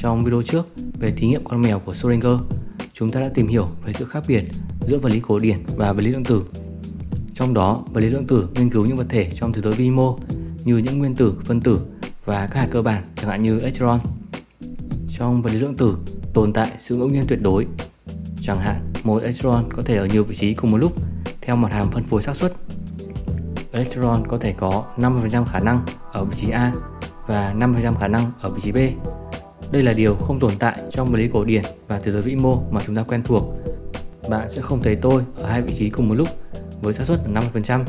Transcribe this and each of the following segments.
trong video trước về thí nghiệm con mèo của Schrödinger, chúng ta đã tìm hiểu về sự khác biệt giữa vật lý cổ điển và vật lý lượng tử. Trong đó, vật lý lượng tử nghiên cứu những vật thể trong thế giới vi mô như những nguyên tử, phân tử và các hạt cơ bản chẳng hạn như electron. Trong vật lý lượng tử tồn tại sự ngẫu nhiên tuyệt đối. Chẳng hạn, một electron có thể ở nhiều vị trí cùng một lúc theo mặt hàm phân phối xác suất. Electron có thể có 50% khả năng ở vị trí A và 50% khả năng ở vị trí B. Đây là điều không tồn tại trong vật lý cổ điển và thế giới vĩ mô mà chúng ta quen thuộc. Bạn sẽ không thấy tôi ở hai vị trí cùng một lúc với xác suất là 50%.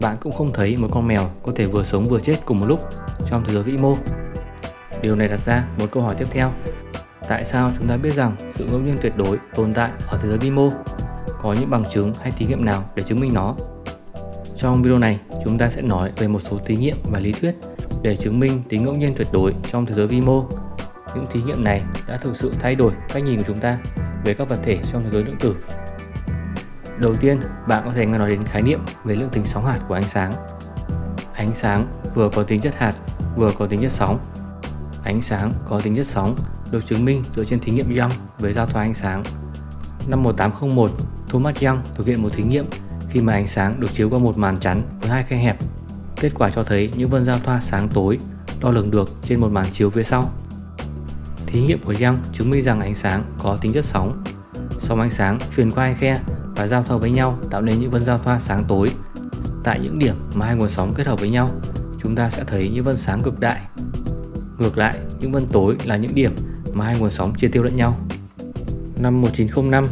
Bạn cũng không thấy một con mèo có thể vừa sống vừa chết cùng một lúc trong thế giới vĩ mô. Điều này đặt ra một câu hỏi tiếp theo. Tại sao chúng ta biết rằng sự ngẫu nhiên tuyệt đối tồn tại ở thế giới vĩ mô? Có những bằng chứng hay thí nghiệm nào để chứng minh nó? Trong video này, chúng ta sẽ nói về một số thí nghiệm và lý thuyết để chứng minh tính ngẫu nhiên tuyệt đối trong thế giới vi mô. Những thí nghiệm này đã thực sự thay đổi cách nhìn của chúng ta về các vật thể trong thế giới lượng tử. Đầu tiên, bạn có thể nghe nói đến khái niệm về lượng tính sóng hạt của ánh sáng. Ánh sáng vừa có tính chất hạt, vừa có tính chất sóng. Ánh sáng có tính chất sóng được chứng minh dựa trên thí nghiệm Young về giao thoa ánh sáng. Năm 1801, Thomas Young thực hiện một thí nghiệm khi mà ánh sáng được chiếu qua một màn chắn với hai khe hẹp. Kết quả cho thấy những vân giao thoa sáng tối đo lường được trên một màn chiếu phía sau. Thí nghiệm của Young chứng minh rằng ánh sáng có tính chất sóng. Sóng ánh sáng truyền qua hai khe và giao thoa với nhau tạo nên những vân giao thoa sáng tối. Tại những điểm mà hai nguồn sóng kết hợp với nhau, chúng ta sẽ thấy những vân sáng cực đại. Ngược lại, những vân tối là những điểm mà hai nguồn sóng chia tiêu lẫn nhau. Năm 1905,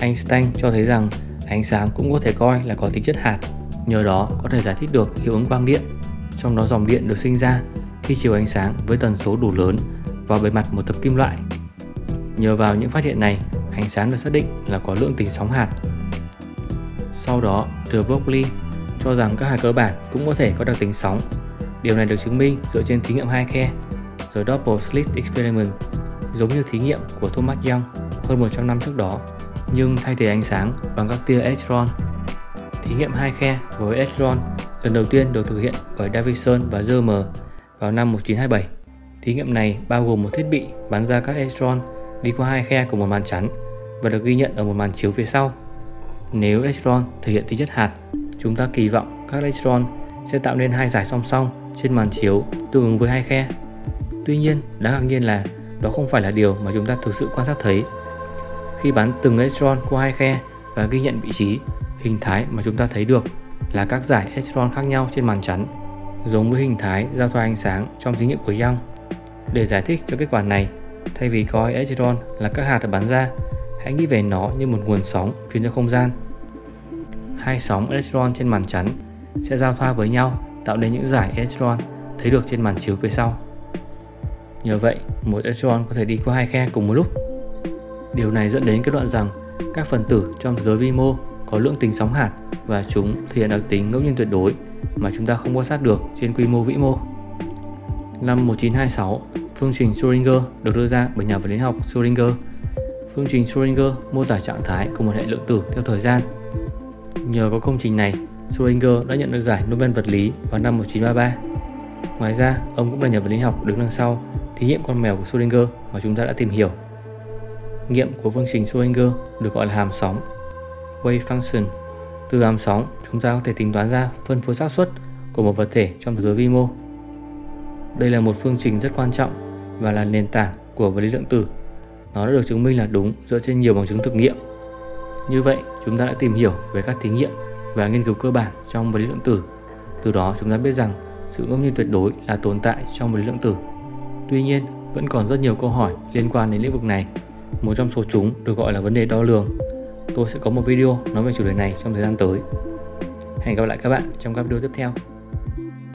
Einstein cho thấy rằng ánh sáng cũng có thể coi là có tính chất hạt, nhờ đó có thể giải thích được hiệu ứng quang điện. Trong đó dòng điện được sinh ra khi chiếu ánh sáng với tần số đủ lớn vào bề mặt một tập kim loại. Nhờ vào những phát hiện này, ánh sáng được xác định là có lượng tính sóng hạt. Sau đó, de Broglie cho rằng các hạt cơ bản cũng có thể có đặc tính sóng. Điều này được chứng minh dựa trên thí nghiệm hai khe, rồi Double Slit Experiment giống như thí nghiệm của Thomas Young hơn 100 năm trước đó, nhưng thay thế ánh sáng bằng các tia electron. Thí nghiệm hai khe với electron lần đầu tiên được thực hiện bởi Davidson và Germer vào năm 1927. Thí nghiệm này bao gồm một thiết bị bắn ra các electron đi qua hai khe của một màn chắn và được ghi nhận ở một màn chiếu phía sau. Nếu electron thể hiện tính chất hạt, chúng ta kỳ vọng các electron sẽ tạo nên hai giải song song trên màn chiếu tương ứng với hai khe. Tuy nhiên, đáng ngạc nhiên là đó không phải là điều mà chúng ta thực sự quan sát thấy. Khi bắn từng electron qua hai khe và ghi nhận vị trí, hình thái mà chúng ta thấy được là các giải electron khác nhau trên màn chắn, giống với hình thái giao thoa ánh sáng trong thí nghiệm của Young. Để giải thích cho kết quả này, thay vì coi electron là các hạt được bắn ra, hãy nghĩ về nó như một nguồn sóng truyền cho không gian. Hai sóng electron trên màn chắn sẽ giao thoa với nhau tạo nên những giải electron thấy được trên màn chiếu phía sau. Nhờ vậy, một electron có thể đi qua hai khe cùng một lúc. Điều này dẫn đến kết luận rằng các phần tử trong thế giới vi mô có lượng tính sóng hạt và chúng thể hiện đặc tính ngẫu nhiên tuyệt đối mà chúng ta không quan sát được trên quy mô vĩ mô. Năm 1926, phương trình Schrödinger được đưa ra bởi nhà vật lý học Schrödinger. Phương trình Schrödinger mô tả trạng thái của một hệ lượng tử theo thời gian. Nhờ có công trình này, Schrödinger đã nhận được giải Nobel vật lý vào năm 1933. Ngoài ra, ông cũng là nhà vật lý học đứng đằng sau thí nghiệm con mèo của Schrödinger mà chúng ta đã tìm hiểu. Nghiệm của phương trình Schrödinger được gọi là hàm sóng wave function. Từ hàm sóng, chúng ta có thể tính toán ra phân phối xác suất của một vật thể trong thế giới vi mô. Đây là một phương trình rất quan trọng và là nền tảng của vật lý lượng tử. Nó đã được chứng minh là đúng dựa trên nhiều bằng chứng thực nghiệm. Như vậy, chúng ta đã tìm hiểu về các thí nghiệm và nghiên cứu cơ bản trong vật lý lượng tử. Từ đó chúng ta biết rằng sự ngẫu nhiên tuyệt đối là tồn tại trong vật lý lượng tử. Tuy nhiên, vẫn còn rất nhiều câu hỏi liên quan đến lĩnh vực này. Một trong số chúng được gọi là vấn đề đo lường. Tôi sẽ có một video nói về chủ đề này trong thời gian tới. Hẹn gặp lại các bạn trong các video tiếp theo.